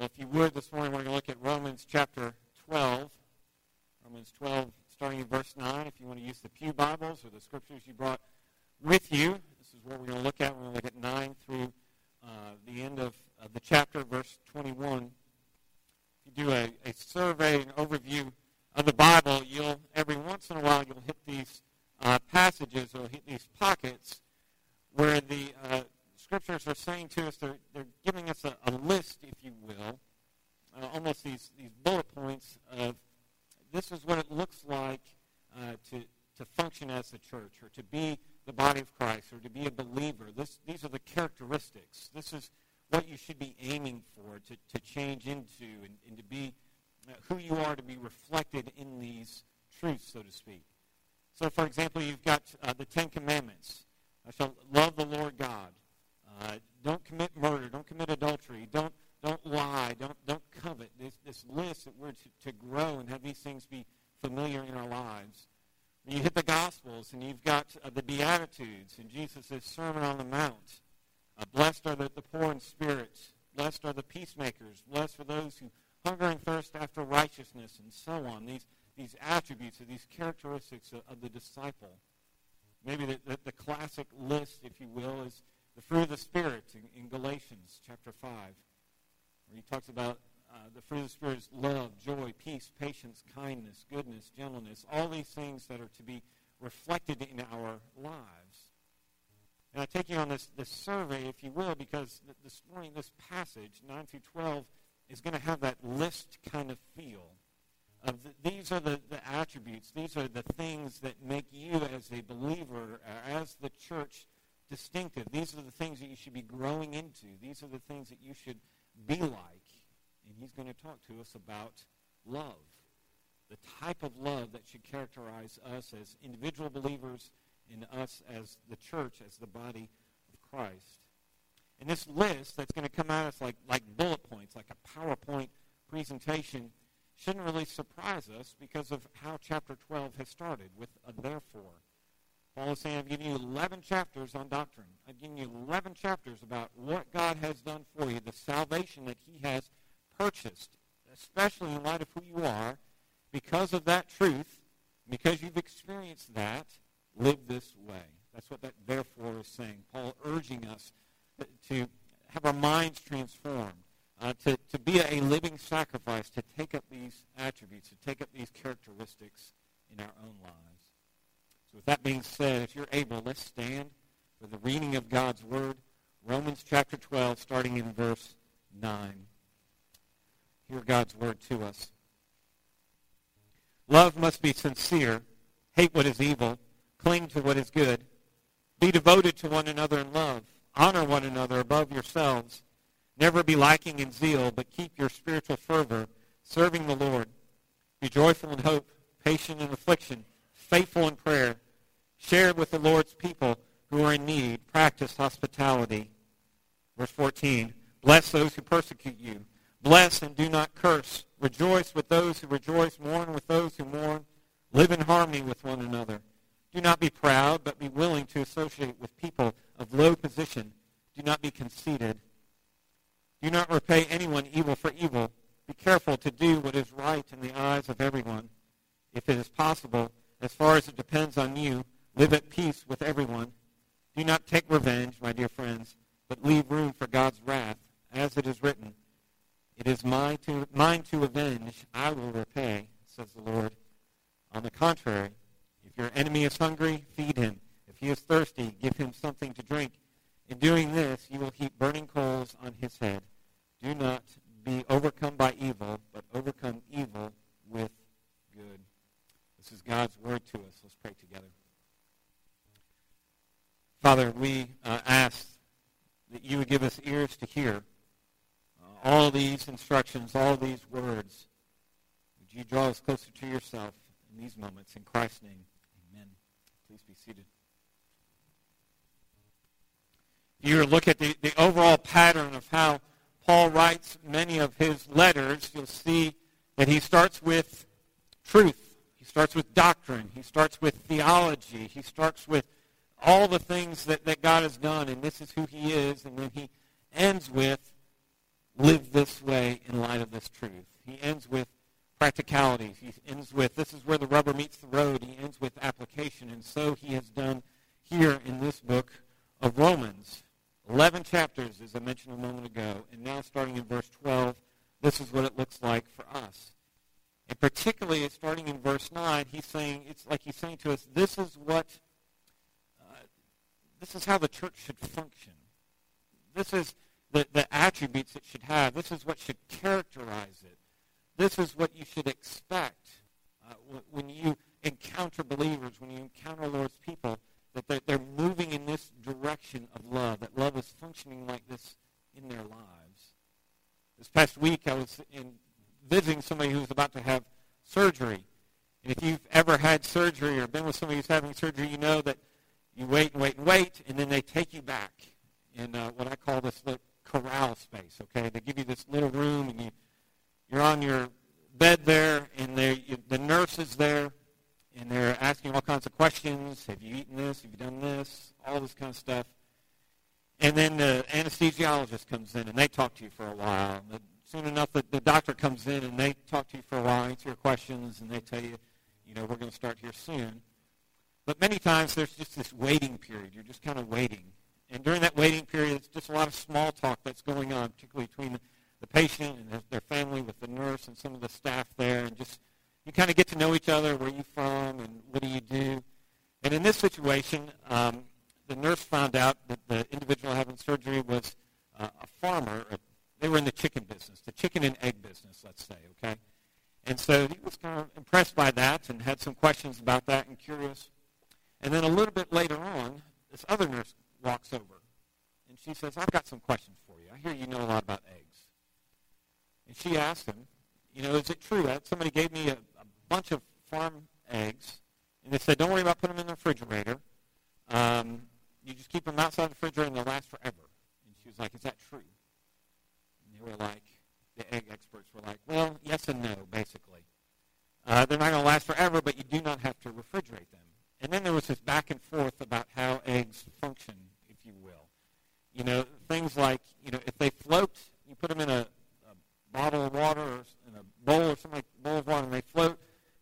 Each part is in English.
If you would, this morning we're going to look at Romans chapter 12. Romans 12, starting in verse 9. If you want to use the Pew Bibles or the scriptures you brought with you, this is what we're going to look at. We're going to look at 9 through uh, the end of, of, the chapter, verse 21. If you do a, a survey and overview of the Bible, you'll every once in a while you'll hit these uh, passages or hit these pockets where the uh, scriptures are saying to us, they're, they're giving us a, a list, if you will, uh, almost these, these bullet points of this is what it looks like uh, to, to function as a church or to be the body of Christ or to be a believer. This, these are the characteristics. This is what you should be aiming for to, to change into and, and to be uh, who you are to be reflected in these truths, so to speak. So, for example, you've got uh, the Ten Commandments. I shall love the Lord God. Uh, don't commit murder. Don't commit adultery. Don't don't lie. Don't don't covet. This this list that we're to, to grow and have these things be familiar in our lives. When you hit the Gospels and you've got uh, the Beatitudes and Jesus' Sermon on the Mount. Uh, blessed are the, the poor in spirit. Blessed are the peacemakers. Blessed are those who hunger and thirst after righteousness, and so on. These these attributes or these characteristics of, of the disciple. Maybe the, the, the classic list, if you will, is the fruit of the Spirit in, in Galatians chapter 5, where he talks about uh, the fruit of the Spirit is love, joy, peace, patience, kindness, goodness, gentleness, all these things that are to be reflected in our lives. And I take you on this, this survey, if you will, because this morning, this passage, 9 through 12, is going to have that list kind of feel. Of the, these are the, the attributes, these are the things that make you as a believer, uh, as the church, distinctive. These are the things that you should be growing into. These are the things that you should be like. And he's going to talk to us about love, the type of love that should characterize us as individual believers and us as the church, as the body of Christ. And this list that's going to come at us like, like bullet points, like a PowerPoint presentation, shouldn't really surprise us because of how chapter 12 has started with a therefore. Paul is saying, I've given you 11 chapters on doctrine. I've given you 11 chapters about what God has done for you, the salvation that he has purchased, especially in light of who you are. Because of that truth, because you've experienced that, live this way. That's what that therefore is saying. Paul urging us to have our minds transformed, uh, to, to be a living sacrifice, to take up these attributes, to take up these characteristics in our own lives. So with that being said, if you're able, let's stand for the reading of God's Word. Romans chapter 12, starting in verse 9. Hear God's Word to us. Love must be sincere. Hate what is evil. Cling to what is good. Be devoted to one another in love. Honor one another above yourselves. Never be lacking in zeal, but keep your spiritual fervor, serving the Lord. Be joyful in hope, patient in affliction, faithful in prayer, share with the Lord's people who are in need, practice hospitality. Verse 14, bless those who persecute you. Bless and do not curse. Rejoice with those who rejoice. Mourn with those who mourn. Live in harmony with one another. Do not be proud, but be willing to associate with people of low position. Do not be conceited. Do not repay anyone evil for evil. Be careful to do what is right in the eyes of everyone. If it is possible, as far as it depends on you, live at peace with everyone. Do not take revenge, my dear friends, but leave room for God's wrath, as it is written, It is mine to, mine to avenge, I will repay, says the Lord. On the contrary, if your enemy is hungry, feed him. If he is thirsty, give him something to drink. In doing this, you will heap burning coals on his head. Do not be overcome by evil, but overcome evil with good. This is God's word to us. Let's pray together. Father, we uh, ask that you would give us ears to hear uh, all these instructions, all these words. Would you draw us closer to yourself in these moments? In Christ's name, amen. Please be seated. You look at the, the overall pattern of how Paul writes many of his letters, you'll see that he starts with truth starts with doctrine. He starts with theology. He starts with all the things that, that God has done, and this is who he is. And then he ends with live this way in light of this truth. He ends with practicalities. He ends with this is where the rubber meets the road. He ends with application. And so he has done here in this book of Romans. 11 chapters, as I mentioned a moment ago. And now starting in verse 12, this is what it looks like for us. And particularly starting in verse 9, he's saying, it's like he's saying to us, this is what, uh, this is how the church should function. This is the, the attributes it should have. This is what should characterize it. This is what you should expect uh, when you encounter believers, when you encounter Lord's people, that they're, they're moving in this direction of love, that love is functioning like this in their lives. This past week, I was in visiting somebody who's about to have surgery. And if you've ever had surgery or been with somebody who's having surgery, you know that you wait and wait and wait, and then they take you back in uh, what I call this little corral space. Okay, they give you this little room, and you you're on your bed there, and you, the nurse is there, and they're asking all kinds of questions. Have you eaten this? Have you done this? All this kind of stuff. And then the anesthesiologist comes in, and they talk to you for a while. And soon enough, the, the doctor comes in, and they talk to you for a while, answer your questions, and they tell you, you know, we're going to start here soon. But many times there's just this waiting period. You're just kind of waiting. And during that waiting period, it's just a lot of small talk that's going on, particularly between the, patient and their family with the nurse and some of the staff there, and just you kind of get to know each other. Where you from, and what do you do? And in this situation, um, the nurse found out that the individual having surgery was uh, a farmer. They were in the chicken business, the chicken and egg business, let's say, okay? And so he was kind of impressed by that and had some questions about that and curious. And then a little bit later on, this other nurse walks over. And she says, I've got some questions for you. I hear you know a lot about eggs. And she asked him, you know, is it true that somebody gave me a, a bunch of farm eggs, and they said, don't worry about putting them in the refrigerator. Um, you just keep them outside the refrigerator and they'll last forever. And she was like, is that true? They were like, the egg experts were like, well, yes and no, basically. Uh, they're not going to last forever, but you do not have to refrigerate them. And then there was this back and forth about how eggs function, if you will. You know, things like, you know, if they float, you put them in a, a bottle of water or in a bowl or something like bowl of water and they float,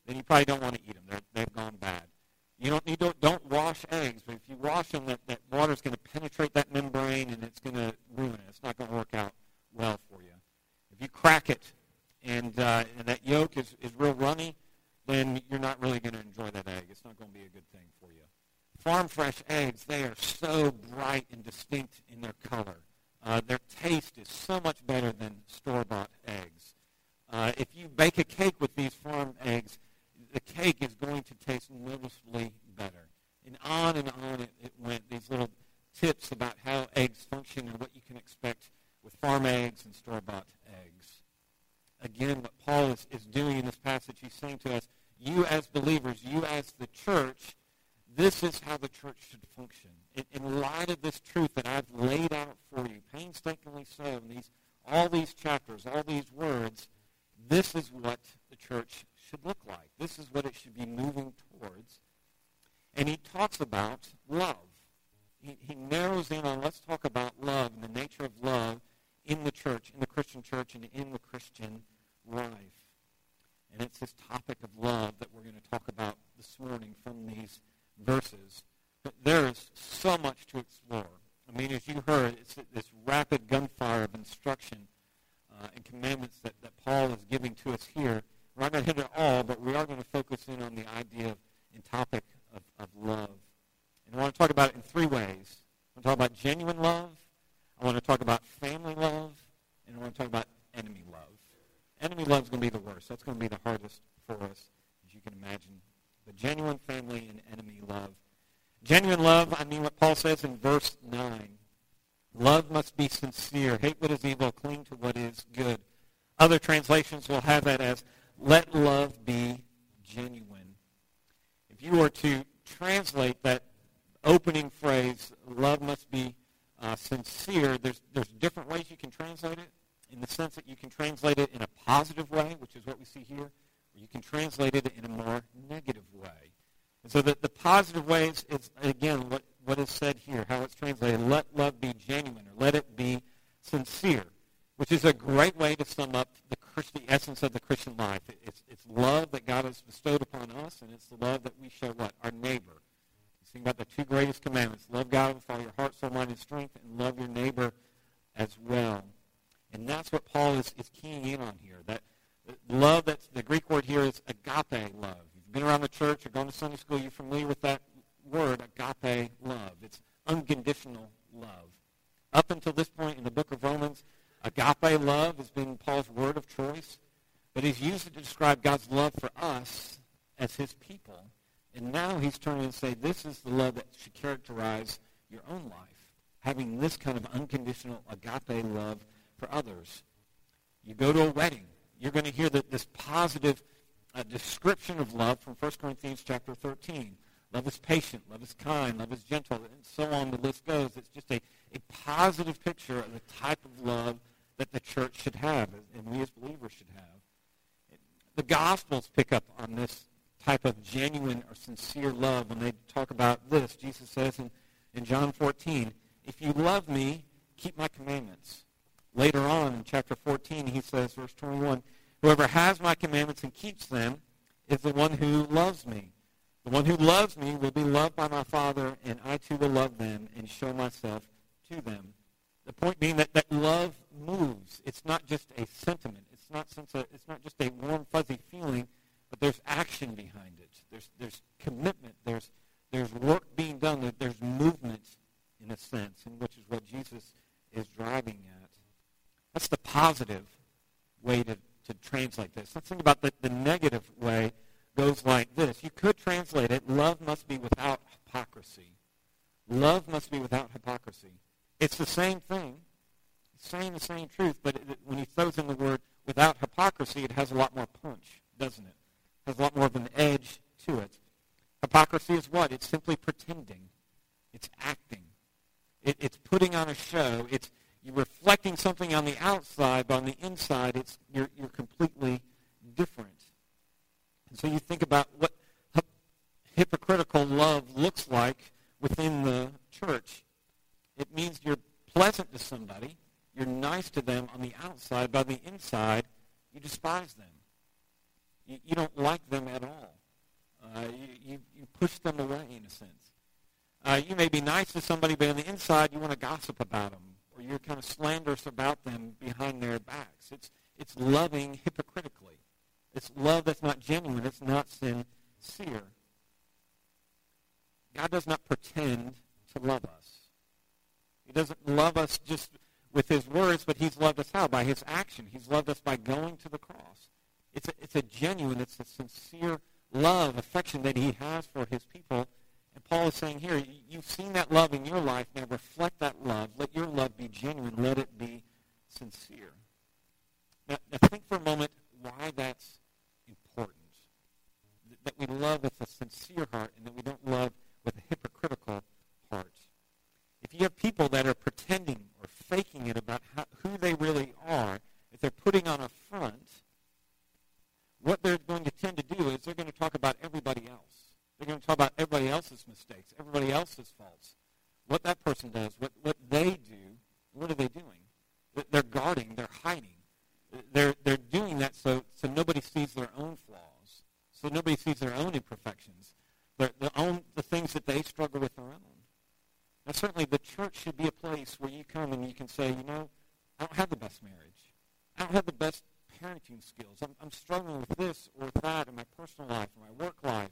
then you probably don't want to eat them. They're, they've gone bad. You don't need to, don't wash eggs, but if you wash them, that, that water is going to penetrate that membrane and it's going to ruin it. It's not going to work out well for you. If you crack it and, uh, and that yolk is, is real runny, then you're not really going to enjoy that egg. It's not going to be a good thing for you. Farm fresh eggs, they are so bright and distinct in their color. Uh, their taste is so much better than store-bought eggs. Uh, if you bake a cake with these farm eggs, the cake is going to taste noticeably better. And on and on it, it went, these little tips about how eggs function and what you can expect with farm eggs and store-bought eggs. Again, what Paul is, is doing in this passage, he's saying to us, you as believers, you as the church, this is how the church should function. In, in light of this truth that I've laid out for you, painstakingly so, in these, all these chapters, all these words, this is what the church should look like. This is what it should be moving towards. And he talks about love. He, he narrows in on let's talk about love and the nature of love in the church, in the Christian church, and in the Christian life. And it's this topic of love that we're going to talk about this morning from these verses. But there is so much to explore. I mean, as you heard, it's this rapid gunfire of instruction uh, and commandments that, that Paul is giving to us here. We're not going to hit it all, but we are going to focus in on the idea and topic of, of love. And I want to talk about it in three ways. I want to talk about genuine love. I want to talk about family love. And I want to talk about enemy love. Enemy love is going to be the worst. That's going to be the hardest for us, as you can imagine. But genuine family and enemy love. Genuine love, I mean what Paul says in verse 9. Love must be sincere. Hate what is evil. Cling to what is good. Other translations will have that as, let love be genuine. If you were to translate that opening phrase, love must be uh, sincere, there's, there's different ways you can translate it in the sense that you can translate it in a positive way, which is what we see here, or you can translate it in a more negative way. And so the, the positive ways is, again, what, what is said here, how it's translated. Let love be genuine, or let it be sincere. which is a great way to sum up the essence of the Christian life. It's, it's love that God has bestowed upon us, and it's the love that we show what? Our neighbor. You think about the two greatest commandments. Love God with all your heart, soul, mind, and strength, and love your neighbor as well. And that's what Paul is, is keying in on here. That love, that's the Greek word here is agape love. You've been around the church or gone to Sunday school, you're familiar with that word, agape love. It's unconditional love. Up until this point in the book of Romans, agape love has been Paul's word of choice, but he's used it to describe God's love for us as his people. And now he's turning and say this is the love that should characterize your own life, having this kind of unconditional agape love for others. You go to a wedding, you're going to hear that this positive uh, description of love from 1 Corinthians chapter 13. Love is patient, love is kind, love is gentle, and so on the list goes. It's just a, a positive picture of the type of love that the church should have and we as believers should have. The Gospels pick up on this type of genuine or sincere love when they talk about this. Jesus says in, in John 14, if you love me, keep my commandments. Later on in chapter 14, he says, verse 21, whoever has my commandments and keeps them is the one who loves me. The one who loves me will be loved by my Father, and I too will love them and show myself to them. The point being that, that love moves. It's not just a sentiment. It's not, since a, it's not just a warm, fuzzy feeling, but there's action behind it. There's, there's commitment. There's, there's work being done. There's movement, in a sense, and which is what Jesus is driving at. That's the positive way to, to translate this. Let's think about the, the negative way goes like this. You could translate it, love must be without hypocrisy. Love must be without hypocrisy. It's the same thing, saying the same truth, but it, when he throws in the word without hypocrisy, it has a lot more punch, doesn't it? It has a lot more of an edge to it. Hypocrisy is what? It's simply pretending. It's acting. It, it's putting on a show. It's you're reflecting something on the outside, but on the inside, it's you're, you're completely different. And so you think about what hypocritical love looks like within the church. It means you're pleasant to somebody, you're nice to them on the outside, but on the inside, you despise them. You, you don't like them at all. Uh, you, you, you, push them away, in a sense. Uh, you may be nice to somebody, but on the inside, you want to gossip about them, or you're kind of slanderous about them behind their backs. It's, it's loving hypocritically. It's love that's not genuine. It's not sincere. God does not pretend to love us. He doesn't love us just with his words, but he's loved us how? By his action. He's loved us by going to the cross. It's a, it's a genuine, it's a sincere love, affection that he has for his people. And Paul is saying here, you've seen that love in your life. Now reflect that love. Let your love be genuine. Let it be sincere. Now, now think for a moment why that's important. That we love with a sincere heart and that we don't love with a hypocritical heart. If you have people that are pretending or faking it about how, who they really are, if they're putting on a front, what they're going to tend to do is they're going to talk about everybody else. They're going to talk about everybody else's mistakes, everybody else's faults, what that person does, what, what they do. What are they doing? They're guarding, they're hiding. They're, they're doing that so, so nobody sees their own flaws, so nobody sees their own imperfections, their, their own, the things that they struggle with their own. Now, certainly the church should be a place where you come and you can say, you know, I don't have the best marriage. I don't have the best parenting skills. I'm, I'm struggling with this or that in my personal life, or my work life,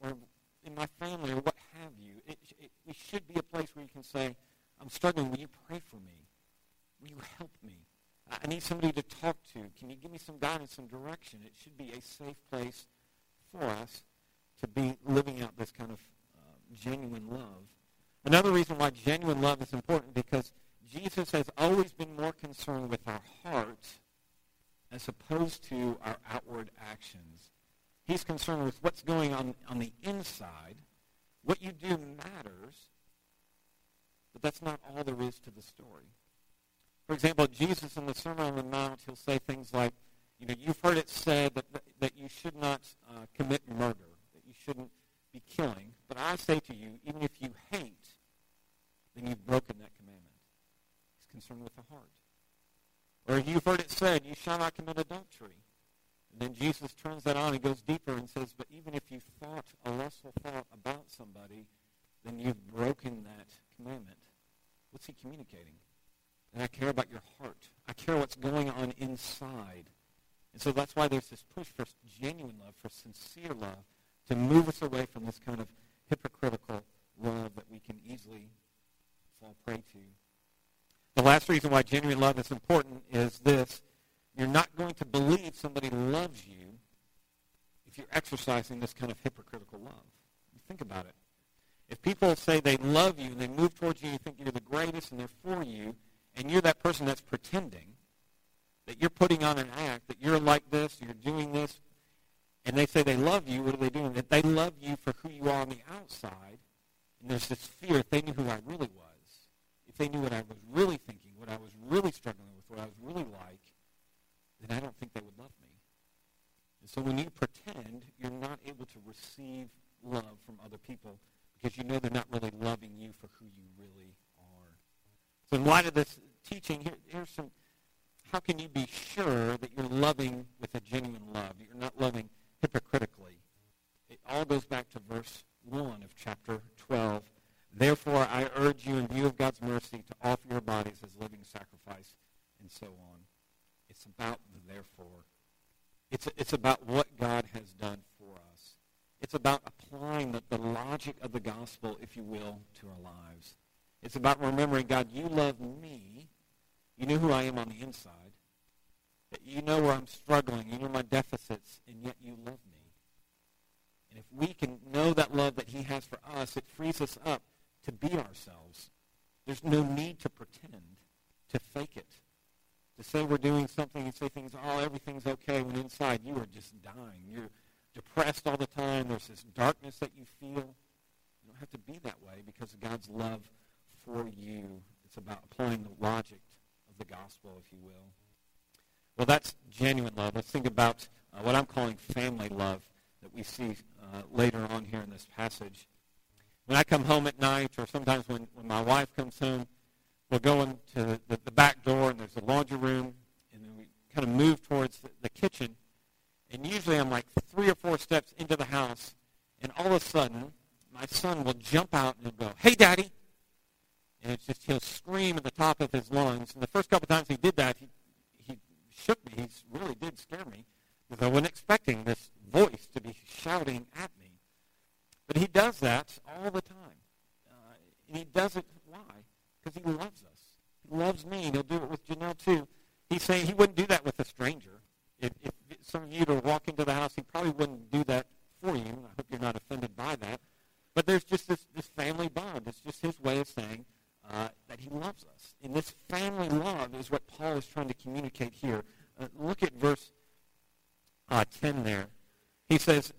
or in my family, or what have you. It, it, it should be a place where you can say, I'm struggling. Will you pray for me? Will you help me? I need somebody to talk to. Can you give me some guidance, some direction? It should be a safe place for us to be living out this kind of uh, genuine love. Another reason why genuine love is important because Jesus has always been more concerned with our hearts as opposed to our outward actions. He's concerned with what's going on on the inside. What you do matters, but that's not all there is to the story. For example, Jesus in the Sermon on the Mount, he'll say things like, you know, you've heard it said that, that you should not uh, commit murder, that you shouldn't be killing. But I say to you, even if you hate, then you've broken that commandment. He's concerned with the heart. Or you've heard it said, you shall not commit adultery. And then Jesus turns that on and goes deeper and says, but even if you thought a lustful thought about somebody, then you've broken that commandment. What's he communicating? And I care about your heart. I care what's going on inside. And so that's why there's this push for genuine love, for sincere love, to move us away from this kind of hypocritical love that we can easily fall prey to. The last reason why genuine love is important is this. You're not going to believe somebody loves you if you're exercising this kind of hypocritical love. Think about it. If people say they love you and they move towards you, you think you're the greatest and they're for you, and you're that person that's pretending, that you're putting on an act, that you're like this, you're doing this, and they say they love you, what are they doing? That they love you for who you are on the outside, and there's this fear if they knew who I really was, if they knew what I was really thinking, what I was really struggling with, what I was really like, then I don't think they would love me. And so when you pretend, you're not able to receive love from other people because you know they're not really loving you for who you really are. So in light of this teaching, here, here's some, how can you be sure that you're loving with a genuine love? You're not loving hypocritically. It all goes back to verse 1 of chapter 12. Therefore, I urge you in view of God's mercy to offer your bodies as living sacrifice and so on. It's about the therefore. It's, it's about what God has done for us. It's about applying the, the logic of the gospel, if you will, to our lives. It's about remembering, God, you love me. You know who I am on the inside. You know where I'm struggling. You know my deficits, and yet you love me. And if we can know that love that he has for us, it frees us up to be ourselves. There's no need to pretend, to fake it, to say we're doing something and say things, oh, everything's okay, when inside you are just dying. You're depressed all the time. There's this darkness that you feel. You don't have to be that way because of God's love for you. It's about applying the logic of the gospel, if you will. Well, that's genuine love. Let's think about uh, what I'm calling family love that we see uh, later on here in this passage. When I come home at night, or sometimes when, when my wife comes home, we'll go into the, the back door, and there's a laundry room, and then we kind of move towards the, the kitchen. And usually I'm like three or four steps into the house, and all of a sudden, my son will jump out and go, hey, Daddy. And it's just, he'll scream at the top of his lungs. And the first couple times he did that, he, he shook me. He really did scare me because I wasn't expecting this voice to be shouting at me. But he does that all the time. Uh, and he does it, why? Because he loves us. He loves me, and he'll do it with Janelle too. He's saying he wouldn't do that with a stranger. If, if some of you to walk into the house, he probably wouldn't do that for you. I hope you're not offended by that. But there's just this, this family bond. It's just his way of saying uh, that he loves us. And this family love is what Paul is trying to communicate here. Uh, look at verse uh, 10 there. He says,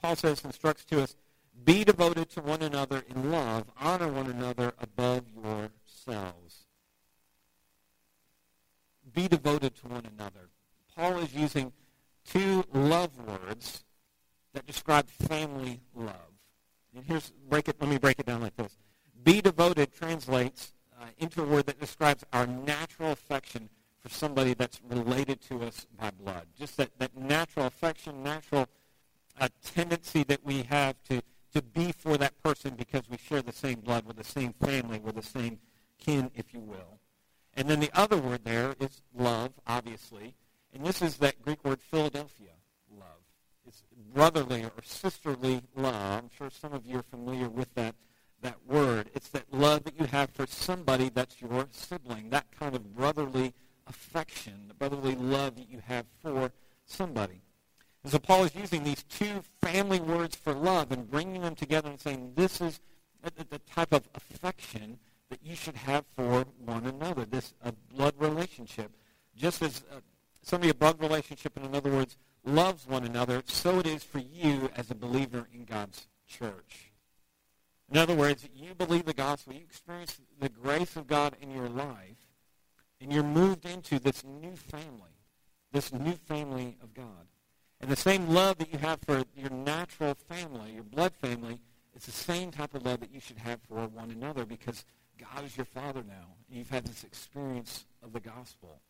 Paul says, instructs to us, be devoted to one another in love. Honor one another above yourselves. Be devoted to one another. Paul is using two love words that describe family love. And here's break it. Let me break it down like this. Be devoted translates uh, into a word that describes our natural affection for somebody that's related to us by blood. Just that, that natural affection, natural uh, tendency that we have to, to be for that person because we share the same blood, with the same family, with the same kin, if you will. And then the other word there is love, obviously. And this is that Greek word Philadelphia, love. It's brotherly or sisterly love. I'm sure some of you are familiar with that, that word. It's that love that you have for somebody that's your sibling, that kind of brotherly affection, the brotherly love that you have for somebody. And so Paul is using these two family words for love and bringing them together and saying this is the type of affection that you should have for one another, this a blood relationship. Just as uh, somebody a blood relationship, in other words, loves one another, so it is for you as a believer in God's church. In other words, you believe the gospel, you experience the grace of God in your life, and you're moved into this new family, this new family of God. And the same love that you have for your natural family, your blood family, it's the same type of love that you should have for one another because God is your Father now. And you've had this experience of the gospel.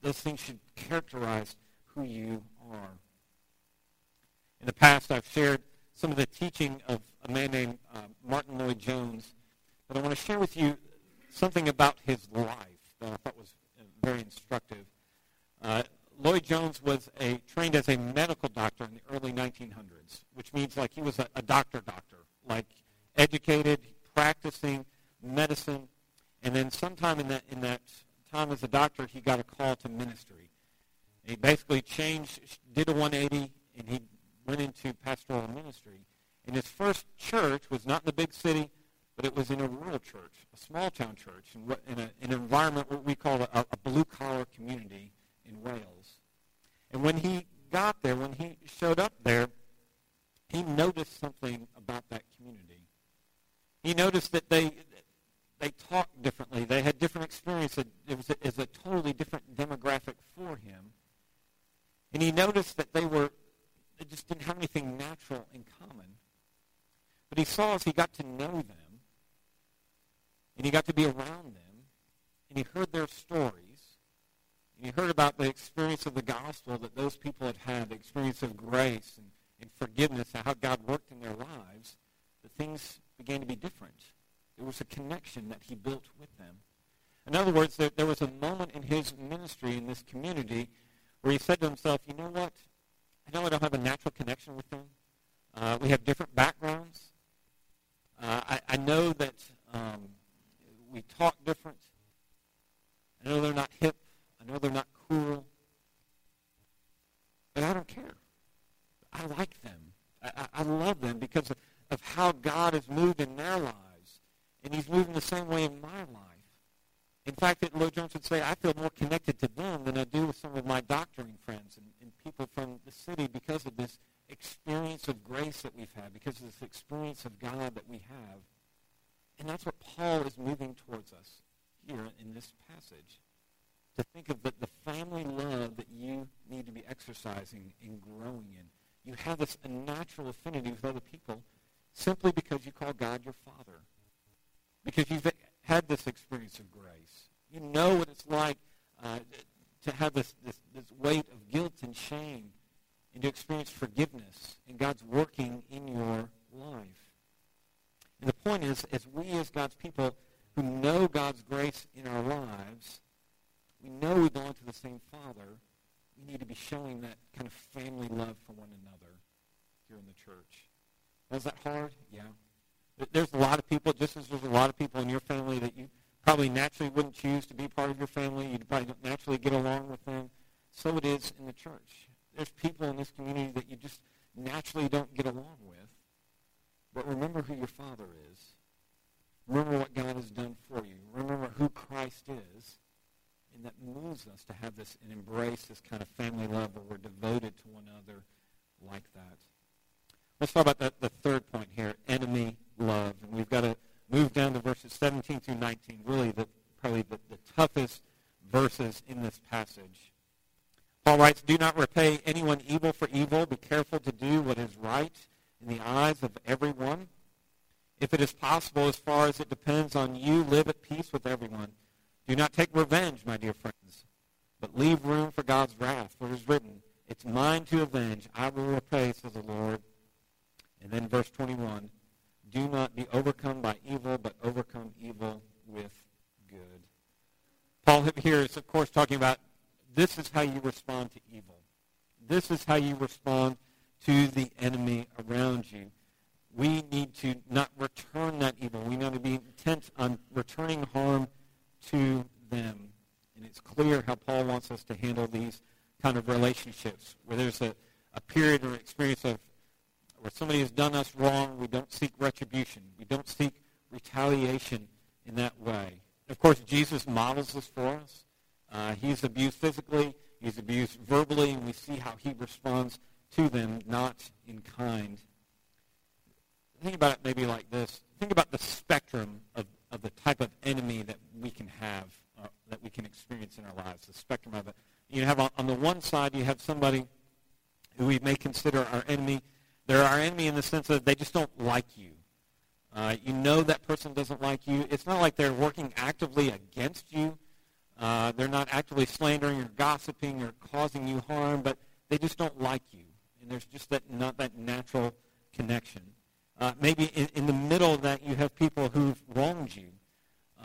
those things should characterize who you are. In the past, I've shared some of the teaching of a man named uh, Martyn Lloyd-Jones, but I want to share with you something about his life that I thought was uh, very instructive. Uh, Lloyd-Jones was a, trained as a medical doctor in the early 1900s, which means like he was a, a doctor doctor, like educated, practicing medicine, and then sometime in that in that time as a doctor, he got a call to ministry. He basically changed, did a 180, and he went into pastoral ministry. And his first church was not in the big city, but it was in a rural church, a small town church, in, in, a, in an environment what we call a, a blue collar community in Wales. And when he got there, when he showed up there, he noticed something about that community. He noticed that they they talked differently. They had different experiences. It was a, it was a totally different demographic for him. And he noticed that they were they just didn't have anything natural in common. But he saw as he got to know them, and he got to be around them, and he heard their stories, and he heard about the experience of the gospel that those people had had, the experience of grace and, and forgiveness, and how God worked in their lives, that things began to be different. There was a connection that he built with them. In other words, there, there was a moment in his ministry in this community where he said to himself, you know what? I know I don't have a natural connection with them. Uh, we have different backgrounds. Uh, I, I, know that um, we talk different. I know they're not hip. I know they're not cool. But I don't care. I like them. I, I love them because of, of how God has moved in their lives. And he's moving the same way in my life. In fact, that Lloyd-Jones would say, I feel more connected to them than I do with some of my doctoring friends and, and people from the city because of this experience of grace that we've had, because of this experience of God that we have. And that's what Paul is moving towards us here in this passage. To think of the, the family love that you need to be exercising and growing in. You have this natural affinity with other people simply because you call God your Father. Because you've had this experience of grace. You know what it's like uh, to have this, this, this weight of guilt and shame and to experience forgiveness and God's working in your life. And the point is, as we as God's people who know God's grace in our lives, we know we belong to the same Father, we need to be showing that kind of family love for one another here in the church. Is that hard? Yeah. There's a lot of people, just as there's a lot of people in your family that you probably naturally wouldn't choose to be part of your family. You'd probably don't naturally get along with them. So it is in the church. There's people in this community that you just naturally don't get along with. But remember who your Father is. Remember what God has done for you. Remember who Christ is. And that moves us to have this and embrace this kind of family love where we're devoted to one another like that. Let's talk about the, the third point here, enemy love. And we've got to move down to verses 17 through 19, really the, probably the, the toughest verses in this passage. Paul writes, Do not repay anyone evil for evil. Be careful to do what is right in the eyes of everyone. If it is possible, as far as it depends on you, live at peace with everyone. Do not take revenge, my dear friends, but leave room for God's wrath, for it is written, It's mine to avenge. I will repay, says the Lord. And then verse 21, do not be overcome by evil, but overcome evil with good. Paul here is, of course, talking about this is how you respond to evil. This is how you respond to the enemy around you. We need to not return that evil. We need to be intent on returning harm to them. And it's clear how Paul wants us to handle these kind of relationships where there's a, a period or experience of where somebody has done us wrong, we don't seek retribution. We don't seek retaliation in that way. Of course, Jesus models this for us. Uh, he's abused physically, he's abused verbally, and we see how he responds to them, not in kind. Think about it maybe like this. Think about the spectrum of, of the type of enemy that we can have, uh, that we can experience in our lives, the spectrum of it. You have on, on the one side, you have somebody who we may consider our enemy they're our enemy in the sense that they just don't like you. Uh, you know that person doesn't like you. It's not like they're working actively against you. Uh, they're not actively slandering or gossiping or causing you harm, but they just don't like you. And there's just that not that natural connection. Uh, maybe in, in, the middle that you have people who've wronged you.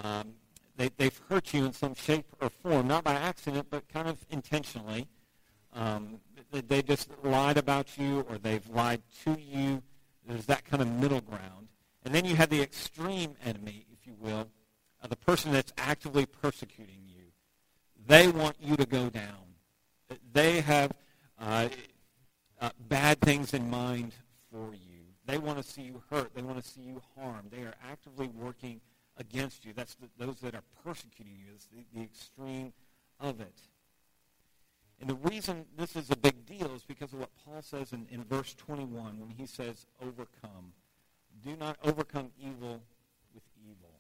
Um, they, have hurt you in some shape or form, not by accident, but kind of intentionally. Um, they, they just lied about you or they've lied to you. There's that kind of middle ground. And then you have the extreme enemy, if you will, uh, the person that's actively persecuting you. They want you to go down. They have uh, uh, bad things in mind for you. They want to see you hurt. They want to see you harmed. They are actively working against you. That's the, those that are persecuting you. It's the, the extreme of it. And the reason this is a big deal is because of what Paul says in, in verse 21 when he says, overcome. Do not overcome evil with evil.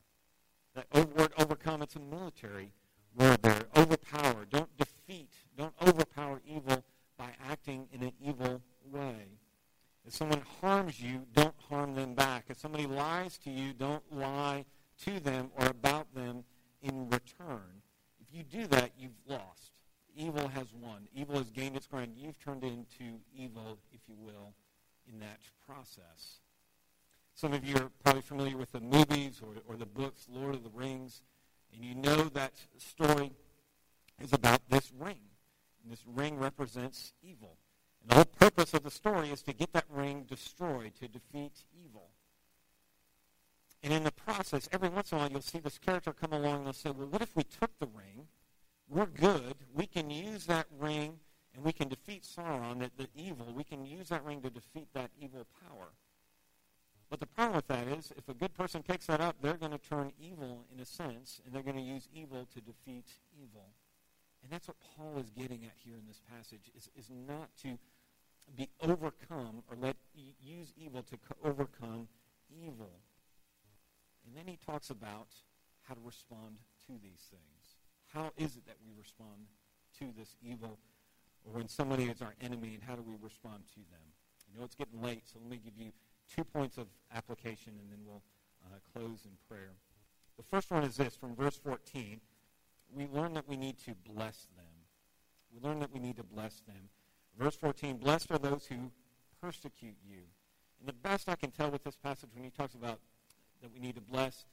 That word overcome, it's a military word there. Overpower. Don't defeat. Don't overpower evil by acting in an evil way. If someone harms you, don't harm them back. If somebody lies to you, don't lie to them or about them in return. If you do that, you've lost. Evil has won. Evil has gained its ground. You've turned into evil, if you will, in that process. Some of you are probably familiar with the movies or, or the books, Lord of the Rings, and you know that story is about this ring. And this ring represents evil. And the whole purpose of the story is to get that ring destroyed, to defeat evil. And in the process, every once in a while, you'll see this character come along and they'll say, well, what if we took the ring? We're good. We can use that ring and we can defeat Sauron, the, the evil. We can use that ring to defeat that evil power. But the problem with that is, if a good person takes that up, they're going to turn evil in a sense, and they're going to use evil to defeat evil. And that's what Paul is getting at here in this passage, is, is not to be overcome or let use evil to overcome evil. And then he talks about how to respond to these things. How is it that we respond to this evil or when somebody is our enemy and how do we respond to them? I know it's getting late, so let me give you two points of application and then we'll uh, close in prayer. The first one is this from verse 14. We learn that we need to bless them. We learn that we need to bless them. Verse 14, blessed are those who persecute you. And the best I can tell with this passage when he talks about that we need to bless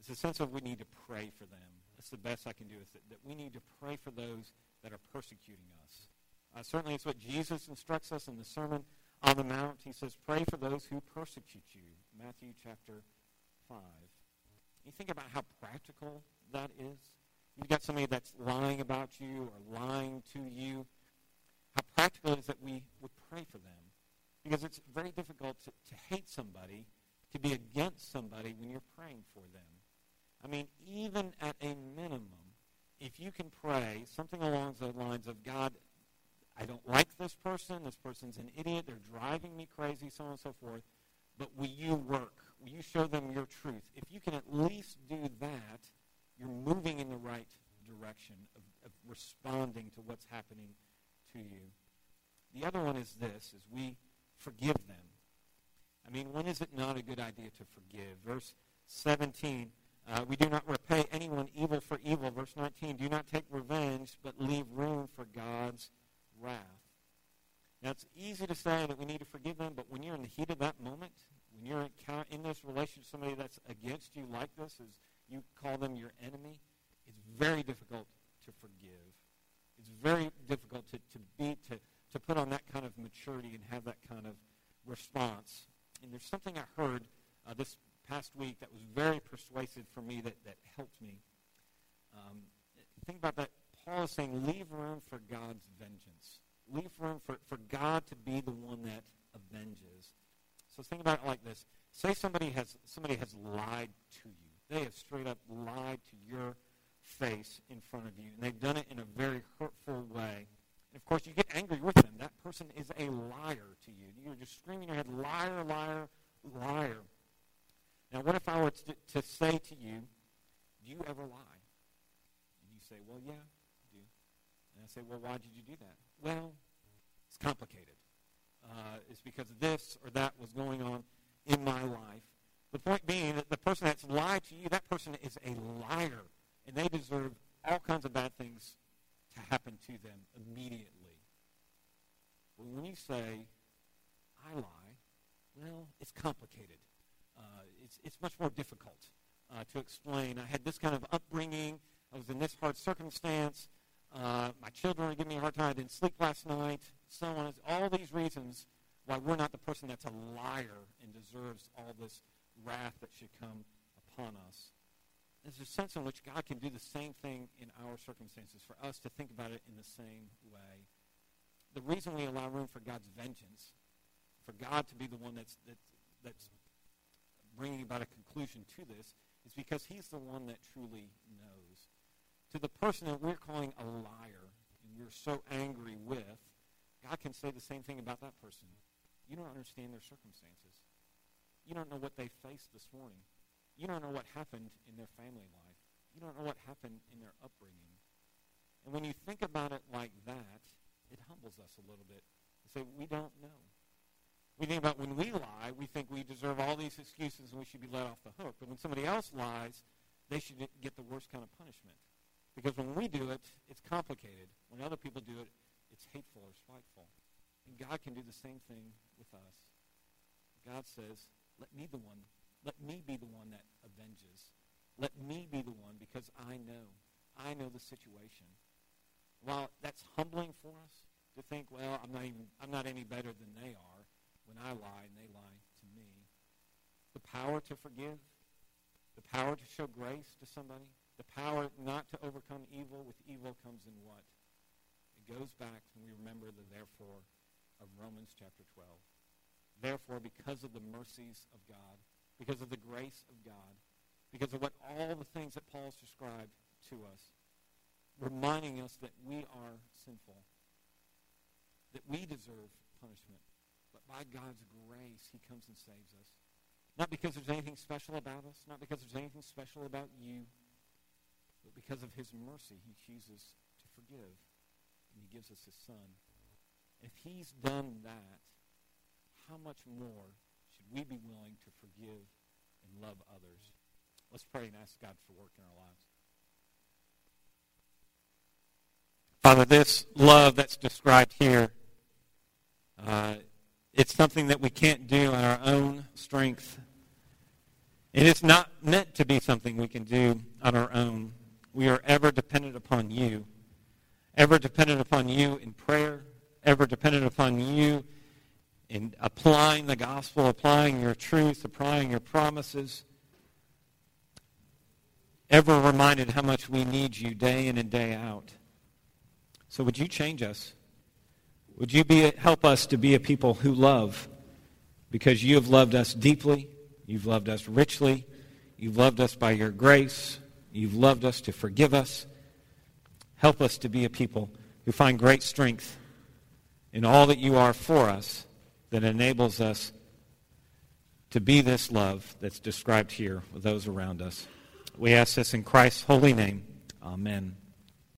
is a sense of we need to pray for them. That's the best I can do is that, that we need to pray for those that are persecuting us. Uh, certainly it's what Jesus instructs us in the Sermon on the Mount. He says, pray for those who persecute you. Matthew chapter 5. You think about how practical that is. You've got somebody that's lying about you or lying to you. How practical it is that we would pray for them. Because it's very difficult to, to hate somebody to be against somebody when you're praying for them. I mean, even at a minimum, if you can pray something along the lines of, God, I don't like this person, this person's an idiot, they're driving me crazy, so on and so forth, but will you work? Will you show them your truth? If you can at least do that, you're moving in the right direction of, of responding to what's happening to you. The other one is this, is we forgive them. I mean, when is it not a good idea to forgive? Verse 17, uh, we do not repay anyone evil for evil. Verse 19, do not take revenge, but leave room for God's wrath. Now, it's easy to say that we need to forgive them, but when you're in the heat of that moment, when you're in this relationship somebody that's against you like this, as you call them your enemy, it's very difficult to forgive. It's very difficult to, to be, to, to put on that kind of maturity and have that kind of response and there's something I heard uh, this past week that was very persuasive for me that, that helped me. Um, think about that. Paul is saying, leave room for God's vengeance. Leave room for, for God to be the one that avenges. So think about it like this. Say somebody has, somebody has lied to you. They have straight up lied to your face in front of you. And they've done it in a very hurtful way. And of course, you get angry with them. That person is a liar to you. You're just screaming your head, liar, liar, liar. Now, what if I were to, to say to you, do you ever lie? And you say, well, yeah, I do. And I say, well, why did you do that? Well, it's complicated. Uh, it's because this or that was going on in my life. The point being that the person that's lied to you, that person is a liar, and they deserve all kinds of bad things to happen to them immediately. But when you say, I lie, well, it's complicated. Uh, it's, it's much more difficult uh, to explain. I had this kind of upbringing. I was in this hard circumstance. Uh, my children are giving me a hard time. I didn't sleep last night. So on. All these reasons why we're not the person that's a liar and deserves all this wrath that should come upon us. There's a sense in which God can do the same thing in our circumstances, for us to think about it in the same way. The reason we allow room for God's vengeance, for God to be the one that's, that's, that's bringing about a conclusion to this, is because he's the one that truly knows. To the person that we're calling a liar and we're so angry with, God can say the same thing about that person. You don't understand their circumstances. You don't know what they faced this morning. You don't know what happened in their family life. You don't know what happened in their upbringing. And when you think about it like that, it humbles us a little bit. Say, we don't know. We think about when we lie, we think we deserve all these excuses and we should be let off the hook. But when somebody else lies, they should get the worst kind of punishment. Because when we do it, it's complicated. When other people do it, it's hateful or spiteful. And God can do the same thing with us. God says, let me the one, let me be the one that. Let me be the one because I know. I know the situation. While that's humbling for us to think, well, I'm not even I'm not any better than they are when I lie and they lie to me. The power to forgive, the power to show grace to somebody, the power not to overcome evil with evil comes in what? It goes back when we remember the therefore of Romans chapter 12. Therefore, because of the mercies of God, because of the grace of God, because of what all the things that Paul's described to us, reminding us that we are sinful, that we deserve punishment, but by God's grace, he comes and saves us. Not because there's anything special about us, not because there's anything special about you, but because of his mercy, he chooses to forgive, and he gives us his son. If he's done that, how much more should we be willing to forgive and love others? Let's pray and ask God for work in our lives. Father, this love that's described here, uh, it's something that we can't do on our own strength. It is not meant to be something we can do on our own. We are ever dependent upon you, ever dependent upon you in prayer, ever dependent upon you in applying the gospel, applying your truth, applying your promises. Ever reminded how much we need you day in and day out. So would you change us? Would you be, help us to be a people who love because you have loved us deeply, you've loved us richly, you've loved us by your grace, you've loved us to forgive us. Help us to be a people who find great strength in all that you are for us that enables us to be this love that's described here with those around us. We ask this in Christ's holy name. Amen.